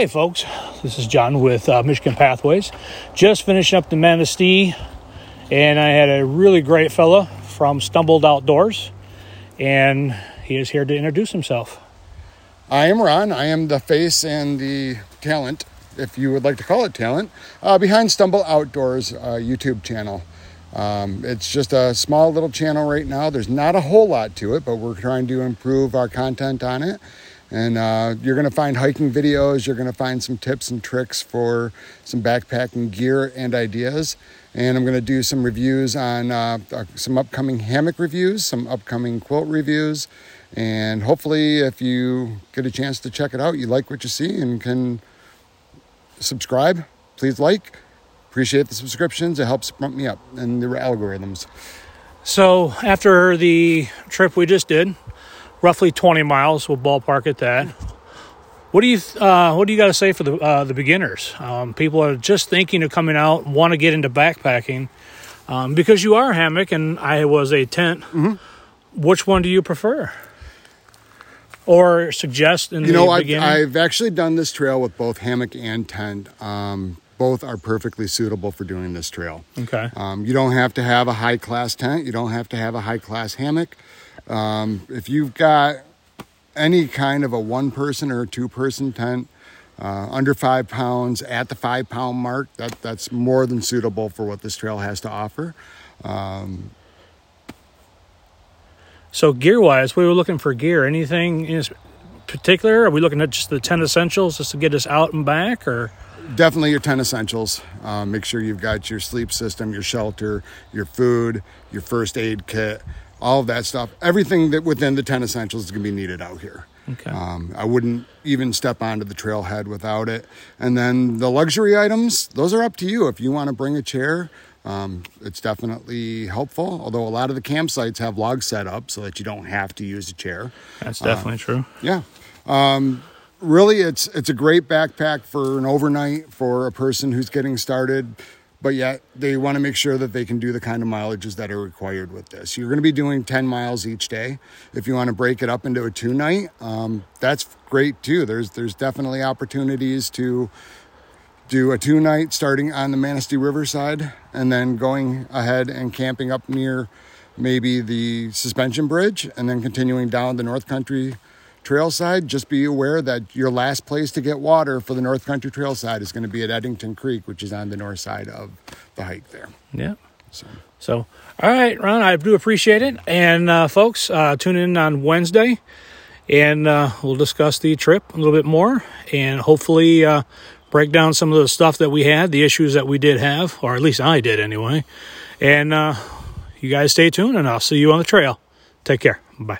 Hey, folks, this is John with uh, Michigan Pathways. Just finishing up the Manistee, and I had a really great fella from Stumble Outdoors, and he is here to introduce himself. I am Ron. I am the face and the talent, if you would like to call it talent, uh, behind Stumble Outdoors uh, YouTube channel. Um, it's just a small little channel right now. There's not a whole lot to it, but we're trying to improve our content on it. And uh, you're going to find hiking videos, you're going to find some tips and tricks for some backpacking gear and ideas. And I'm going to do some reviews on uh, uh, some upcoming hammock reviews, some upcoming quilt reviews. And hopefully, if you get a chance to check it out, you like what you see and can subscribe. Please like. Appreciate the subscriptions. It helps bump me up in the algorithms. So, after the trip we just did, roughly 20 miles. We'll ballpark at that. What do you uh, What do you got to say for the uh, the beginners? Um, people are just thinking of coming out, want to get into backpacking um, because you are a hammock and I was a tent. Mm-hmm. Which one do you prefer? Or suggest in you the know, I've? I've actually done this trail with both hammock and tent. Um, both are perfectly suitable for doing this trail. Okay. Um, you don't have to have a high class tent. You don't have to have a high class hammock. Um, if you've got any kind of a one person or a two person tent, uh, under five pounds at the five pound mark, that, that's more than suitable for what this trail has to offer. Um, so gear wise, we were looking for gear. Anything in particular? Are we looking at just the ten essentials just to get us out and back, or? Definitely your 10 essentials. Uh, make sure you've got your sleep system, your shelter, your food, your first aid kit, all of that stuff. Everything that within the 10 essentials is going to be needed out here. Okay. Um, I wouldn't even step onto the trailhead without it. And then the luxury items, those are up to you. If you want to bring a chair, um, it's definitely helpful. Although a lot of the campsites have logs set up so that you don't have to use a chair. That's definitely uh, true. Yeah. Um, really, it's it's a great backpack for an overnight for a person who's getting started but yet they want to make sure that they can do the kind of mileages that are required with this. You're going to be doing 10 miles each day. If you want to break it up into a two night, um, that's great too. There's there's definitely opportunities to do a two night starting on the Manistee Riverside and then going ahead and camping up near maybe the suspension bridge and then continuing down the North Country trail side, just be aware that your last place to get water for the North Country Trailside is going to be at Eddington Creek, which is on the north side of the hike there. Yeah. So, so all right, Ron, I do appreciate it. And uh, folks, uh, tune in on Wednesday and uh, we'll discuss the trip a little bit more and hopefully uh, break down some of the stuff that we had, the issues that we did have, or at least I did anyway. And uh, you guys stay tuned and I'll see you on the trail. Take care. Bye.